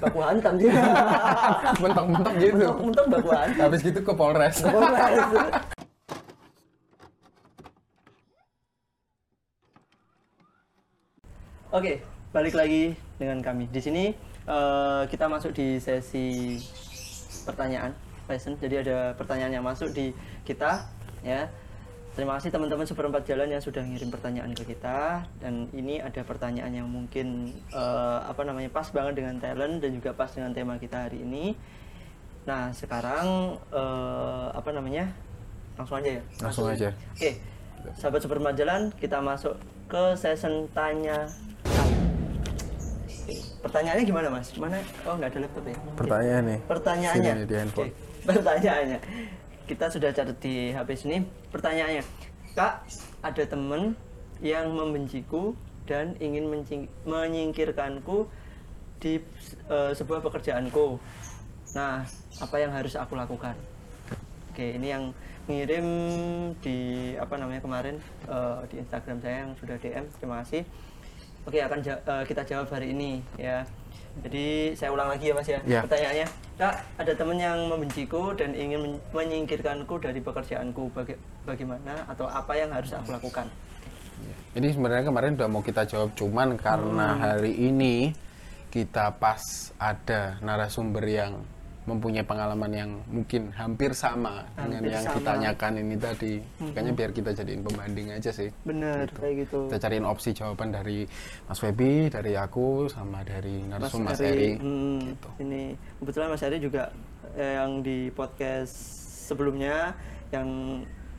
baku hantam dia mentok-mentok gitu mentok-mentok baku hantam habis gitu ke Polres Oke, balik lagi dengan kami. Di sini eh, kita masuk di sesi pertanyaan lesson. Jadi ada pertanyaan yang masuk di kita ya. Terima kasih teman-teman seperempat jalan yang sudah ngirim pertanyaan ke kita dan ini ada pertanyaan yang mungkin eh, apa namanya pas banget dengan talent dan juga pas dengan tema kita hari ini. Nah, sekarang eh, apa namanya? Langsung aja ya. Langsung aja. Oke, sahabat seperempat jalan, kita masuk ke session tanya. Pertanyaannya gimana mas? Mana? Oh nggak ada laptop ya? pertanyaan nih Pertanyaannya. Sini nih di handphone. Oke, Pertanyaannya. Kita sudah catat di HP sini. Pertanyaannya, Kak, ada temen yang membenciku dan ingin menyingkirkanku di eh, sebuah pekerjaanku. Nah, apa yang harus aku lakukan? Oke, ini yang ngirim di apa namanya kemarin eh, di Instagram saya yang sudah DM. Terima kasih. Oke, akan ja- eh, kita jawab hari ini ya. Jadi saya ulang lagi ya Mas ya. Ya. Pertanyaannya, Kak, ada teman yang membenciku dan ingin men- menyingkirkanku dari pekerjaanku. Baga- bagaimana atau apa yang harus aku lakukan? Ini sebenarnya kemarin udah mau kita jawab, cuman karena Hmm. hari ini kita pas ada narasumber yang mempunyai pengalaman yang mungkin hampir sama dengan Hampir yang sama. Hmm. ditanyakan ini tadi. Makanya biar kita jadiin pembanding aja sih. Bener, kayak gitu. Kita cariin opsi jawaban dari Mas Febi, dari aku, sama dari narasumber Mas, Eri. hmm, Gitu. Ini kebetulan Mas Eri juga eh, yang di podcast sebelumnya yang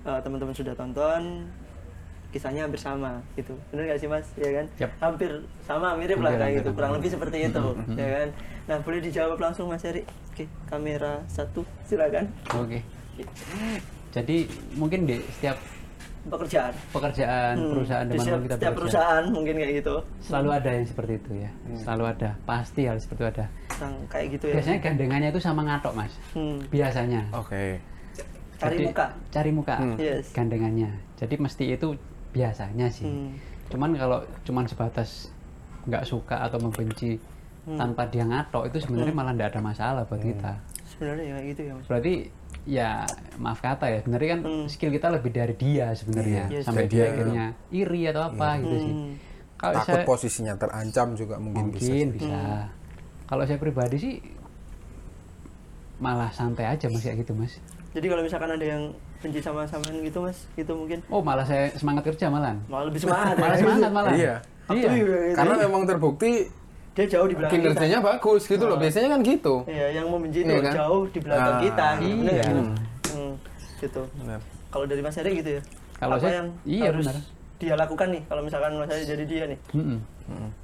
eh, teman-teman sudah tonton kisahnya hampir sama gitu. Bener gak sih Mas? Ya kan? Yap. Hampir sama mirip lah kayak gitu. Kurang lebih seperti itu, ya kan? Nah, boleh dijawab langsung Mas Eri. Oke, kamera satu silakan. Oke. Jadi mungkin di setiap Pekerjaan. pekerjaan Hmm, perusahaan di setiap, kita setiap perusahaan mungkin kayak gitu. selalu ada yang seperti itu ya. Selalu ada. Pasti hal seperti itu ada. Yang kayak gitu ya. Biasanya gandengannya itu sama ngatok, Mas. Hmm, Biasanya. Oke. cari Jadi, muka. Cari muka. Hmm. Yes. Gandengannya. Jadi mesti itu biasanya sih. Hmm. Cuman kalau cuman sebatas nggak suka atau membenci Hmm. tanpa dia ngatok itu sebenarnya malah nggak ada masalah buat kita. Sebenarnya ya gitu ya Mas. Berarti ya maaf kata ya sebenarnya kan Hmm. skill kita lebih dari dia sebenarnya Iya, sampai iya. dia akhirnya iri atau apa gitu sih. Hmm. Kalau Takut saya posisinya terancam juga mungkin, bisa. mungkin bisa. Kalau saya pribadi sih malah santai aja mas kayak gitu mas. Jadi kalau misalkan ada yang benci sama samaan gitu mas, itu mungkin Oh malah saya semangat kerja malah. malah lebih semangat. Malah ya. semangat malah. Iya. Iya. ya, gitu. Karena memang terbukti dia jauh di belakang kita. kinerjanya bagus gitu loh. Biasanya kan gitu. Iya, yang membenci itu Iya kan? jauh di belakang Ah, kita. Gitu. Iya. gitu? Hmm, gitu. Benar. Kalau dari Mas Eri gitu ya. Kalau apa saya- yang iya, harus benar. dia lakukan nih kalau misalkan Mas Eri jadi dia nih. Mm-mm.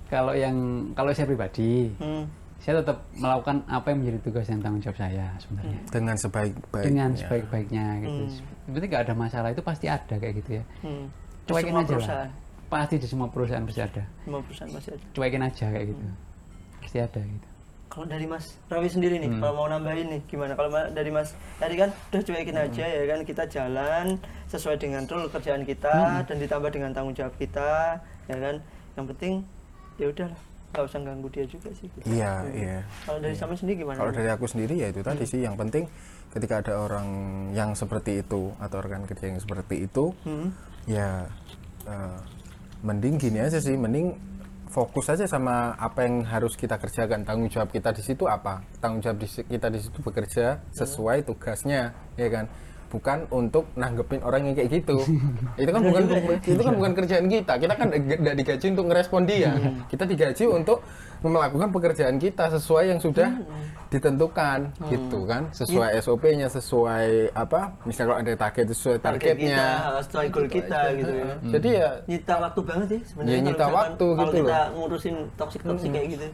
Kalau yang kalau saya pribadi, Hmm. Saya tetap melakukan apa yang menjadi tugas dan tanggung jawab saya sebenarnya. Dengan sebaik-baiknya. Dengan sebaik-baiknya gitu. Hmm. Berarti nggak ada masalah itu pasti ada kayak gitu ya. Hmm. Cuekin aja perusahaan. lah. Pasti di semua perusahaan pasti ada. Semua perusahaan masih ada. Cuekin aja kayak gitu. Hmm. Pasti ada gitu. Kalau dari Mas Rawi sendiri nih, Hmm. kalau mau nambahin nih gimana? Kalau dari Mas tadi kan udah cuekin Hmm. aja ya kan kita jalan sesuai dengan rule kerjaan Hmm. kita dan ditambah dengan tanggung jawab kita, ya kan? Yang penting ya udahlah, nggak usah ganggu dia juga sih. gitu. Iya, Hmm. iya. Kalau dari sama sendiri gimana? Kalau dari aku sendiri ya itu tadi sih yang penting ketika ada orang yang seperti itu atau rekan kerja yang seperti itu Hmm. ya eh, mending gini aja sih, mending fokus aja sama apa yang harus kita kerjakan. Tanggung jawab kita di situ apa? Tanggung jawab di kita di situ bekerja sesuai tugasnya, ya kan? Bukan untuk nanggepin orang yang kayak gitu. itu kan bukan itu kan bukan kerjaan kita. Kita kan tidak digaji untuk ngerespon dia. Kita digaji untuk melakukan pekerjaan kita sesuai yang sudah ditentukan gitu kan sesuai SOP-nya sesuai apa misalnya kalau ada target sesuai Target targetnya kita, sesuai goal kita gitu ya. jadi ya Nyita waktu banget ya sebenarnya. Ya, nyita waktu kalau gitu kita ngurusin toxic toxic kayak gitu.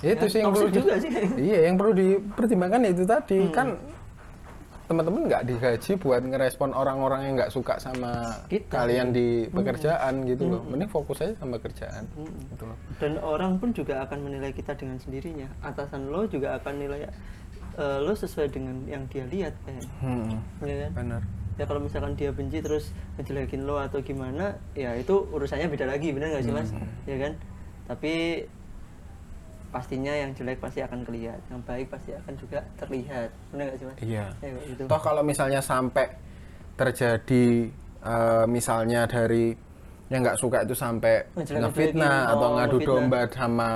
Ya, itu Ya, sih yang perlu juga sih. iya yang perlu dipertimbangkan itu tadi Hmm. kan teman-teman nggak digaji buat ngerespon orang-orang yang nggak suka sama Kita. kalian di Hmm. pekerjaan gitu loh mending fokus aja sama kerjaan gitu loh Dan orang pun juga akan menilai kita dengan sendirinya. Atasan lo juga akan nilai eh, lo sesuai dengan yang dia lihat kan. Hmm, Ya kan? benar Ya kalau misalkan dia benci terus ngejelekin lo atau gimana, ya itu urusannya beda lagi, bener nggak sih mas? Hmm. Ya kan? Tapi pastinya yang jelek pasti akan kelihatan yang baik pasti akan juga terlihat benar nggak sih mas Iya. Ya, gitu. Toh kalau misalnya sampai terjadi eh, misalnya dari yang nggak suka itu sampai ngefitnah atau oh, ngadu ngefitnah. domba sama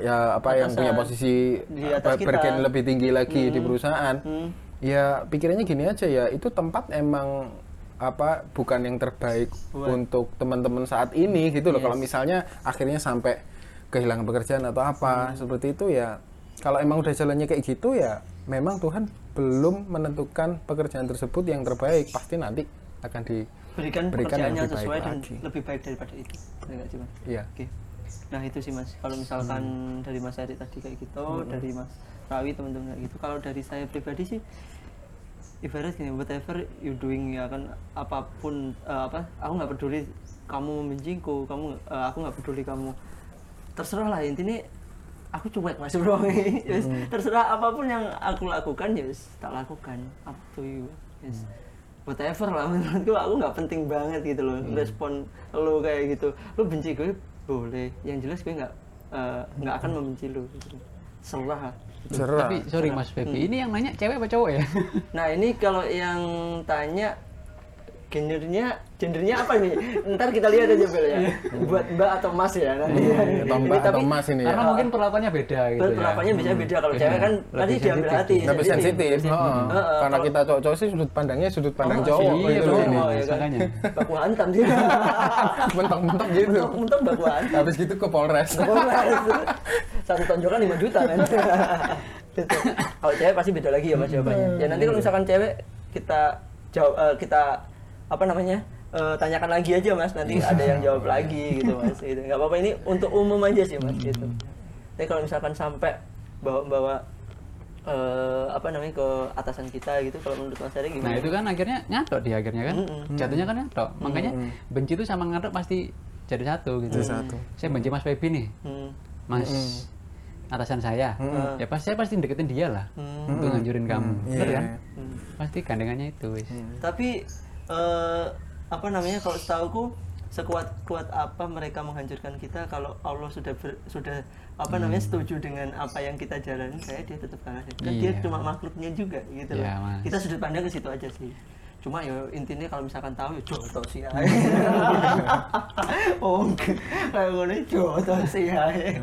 ya apa yang Atasan. punya posisi Di apa, atas kita. bergen lebih tinggi lagi di perusahaan. Hmm. Ya pikirannya gini aja ya, itu tempat emang apa bukan yang terbaik Buat- untuk teman-teman saat ini gitu loh. Yes. Kalau misalnya akhirnya sampai kehilangan pekerjaan atau apa seperti itu ya kalau emang udah jalannya kayak gitu ya memang Tuhan belum menentukan pekerjaan tersebut yang terbaik pasti nanti akan di berikan, yang pekerjaan yang lebih baik sesuai dan lagi. lebih baik daripada itu benar nggak sih mas Iya. Oke. Nah itu sih mas. Kalau misalkan Hmm. dari Mas Eri tadi kayak gitu, dari Mas Rawi teman-teman kayak gitu. Kalau dari saya pribadi sih, ibarat gini, whatever you doing ya kan apa pun eh, apa, aku nggak peduli kamu membenciku, kamu eh, aku nggak peduli kamu terserah lah intinya aku cuek mas bro Yes, Hmm. terserah apa pun yang aku lakukan ya yes, tak lakukan up to you yes. whatever lah menurutku aku nggak penting banget gitu loh Hmm. respon lo kayak gitu lo benci gue boleh yang jelas gue nggak eh, nggak akan membenci lo gitu. serah cerah. Tapi sorry Mas Febi, ini yang nanya cewek apa cowok ya? nah ini kalau yang tanya gendernya gendernya apa nih ntar kita lihat aja Bel ya. Buat mbak atau mas ya. Nanti Iya, atau Ini mbak atau tapi mas ini ya. Karena mungkin perlakuannya beda gitu ya. perlakuannya bisa beda. Kalau cewek kan tadi diambil hati lebih sensitif, oh. Heeh, karena kalau- kita cowok-cowok sih sudut pandangnya sudut pandang Oh, cowok iya gitu. oh, ya kan? Baku hantam dia. Mentok-mentok gitu. Untung baku hantam. Habis gitu ke Polres. Polres. satu tonjokan 5 juta men. Gitu. kalau cewek pasti beda lagi ya mas jawabannya. Ya nanti kalau misalkan cewek kita jawab eh, kita apa namanya eh, tanyakan lagi aja mas nanti ada yang jawab lagi gitu mas gitu nggak apa-apa ini untuk umum aja sih mas gitu tapi kalau misalkan sampai bawa-bawa eh, apa namanya ke atasan kita gitu kalau menurut mas Nah gimana itu kan akhirnya ngatok dia akhirnya kan, jatuhnya kan ngatok. Makanya benci itu sama ngatok pasti jadi satu gitu. Jadi satu. Saya benci Mas Febi nih, Hmm. Mas atasan saya. Ya pasti saya pasti deketin dia lah Hmm. untuk nganjurin kamu, Iya. bener kan? Hmm. Pasti gandengannya itu. wis. Tapi eh, apa namanya kalau setahuku sekuat kuat apa mereka menghancurkan kita kalau Allah sudah ber- sudah apa namanya setuju dengan apa yang kita jalani saya dia tetap kalah kan dia Iya. cuma makhluknya juga gitu loh. Iya, Mas. kita sudut pandang ke situ aja sih cuma ya intinya kalau misalkan tahu ya jodoh sih oh enggak kayak ngono jodoh sih ae.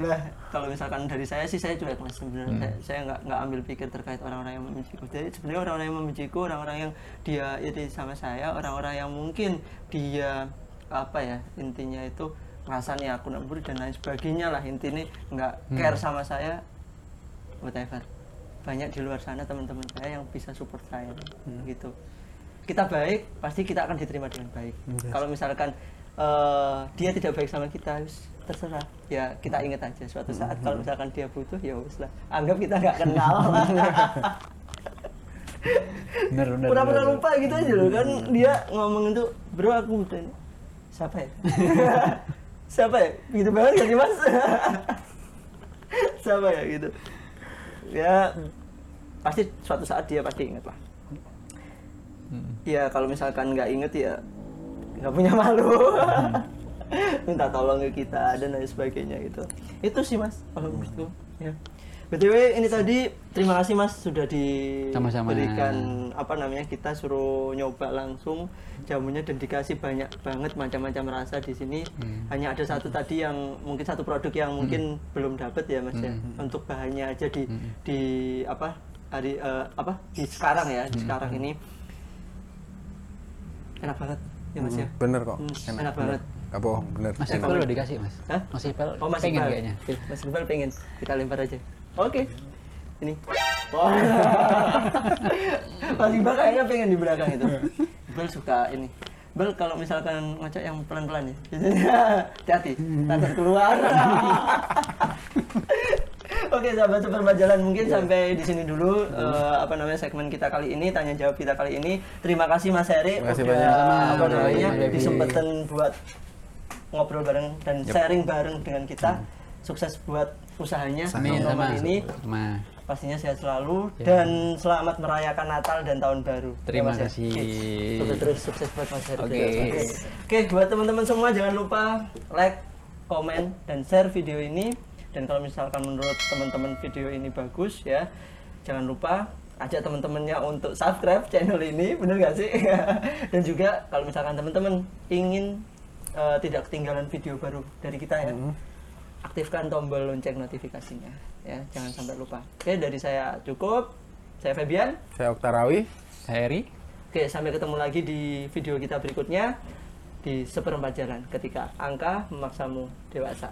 Nah, kalau misalkan dari saya sih saya cuek mas. Sebenarnya. Saya, saya nggak nggak ambil pikir terkait orang-orang yang membenciku. Jadi sebenarnya orang-orang yang membenciku, orang-orang yang dia iri sama saya, orang-orang yang mungkin dia apa ya intinya itu ngerasani aku nembur dan lain sebagainya lah. Intinya nggak care sama saya whatever. Banyak di luar sana teman-teman saya yang bisa support saya gitu. Kita baik pasti kita akan diterima dengan baik. Kalau misalkan eh, dia tidak baik sama kita terserah ya kita ingat aja suatu saat kalau misalkan dia butuh ya wis lah. Anggap kita nggak kenal. Bener bener. pura-pura lupa gitu aja loh. Kan dia ngomong itu bro aku ini. Siapa ya? Siapa ya? Gitu banget sih mas? Siapa ya? Gitu. Ya pasti suatu saat dia pasti inget lah. Ya kalau misalkan nggak inget ya nggak punya malu minta tolong ke kita dan lain sebagainya gitu. Itu sih mas kalau menurutku ya. Btw ini tadi terima kasih mas sudah diberikan apa namanya kita suruh nyoba langsung. Jamunya dan dikasih banyak banget macam-macam rasa di sini. Hanya ada satu tadi yang mungkin satu produk yang mungkin belum dapat ya mas ya. Untuk bahannya aja di di apa hari eh, apa di sekarang ya di sekarang ini. Enak banget ya mas ya? Bener kok. Hmm, enak, enak banget. Gak bohong bener Mas Ipel udah dikasih mas. Hah? Mas Ipel Oh Mas pengen Iqbal. kayaknya. Mas Iqbal pengen. Kita lempar aja. Oke. Ini. Wah. Mas Iqbal kayaknya pengen di belakang itu. Iqbal suka ini. Iqbal kalau misalkan ngajak yang pelan-pelan ya. Hati-hati. Takut keluar. Oke sahabat super jalan mungkin sampai di sini dulu eh, apa namanya segmen kita kali ini tanya jawab kita kali ini terima kasih Mas Heri Terima kasih banyak. Apa namanya Heri. disempatan buat ngobrol bareng dan sharing bareng dengan kita. Sukses buat usahanya Amin sama. ini. Sama. Pastinya sehat selalu Ya. dan selamat merayakan Natal dan Tahun Baru. Terima Ya, kasih. Oke. Terus sukses buat Mas. Oke. Oke, buat teman-teman semua jangan lupa like, komen dan share video ini dan kalau misalkan menurut teman-teman video ini bagus ya jangan lupa ajak teman-temannya untuk subscribe channel ini bener gak sih dan juga kalau misalkan teman-teman ingin eh, tidak ketinggalan video baru dari kita ya. Aktifkan tombol lonceng notifikasinya ya. Jangan sampai lupa. Oke dari saya cukup saya Febian Saya Oktarawi. Saya Eri. oke sampai ketemu lagi di video kita berikutnya di seperempat jalan ketika angka memaksamu dewasa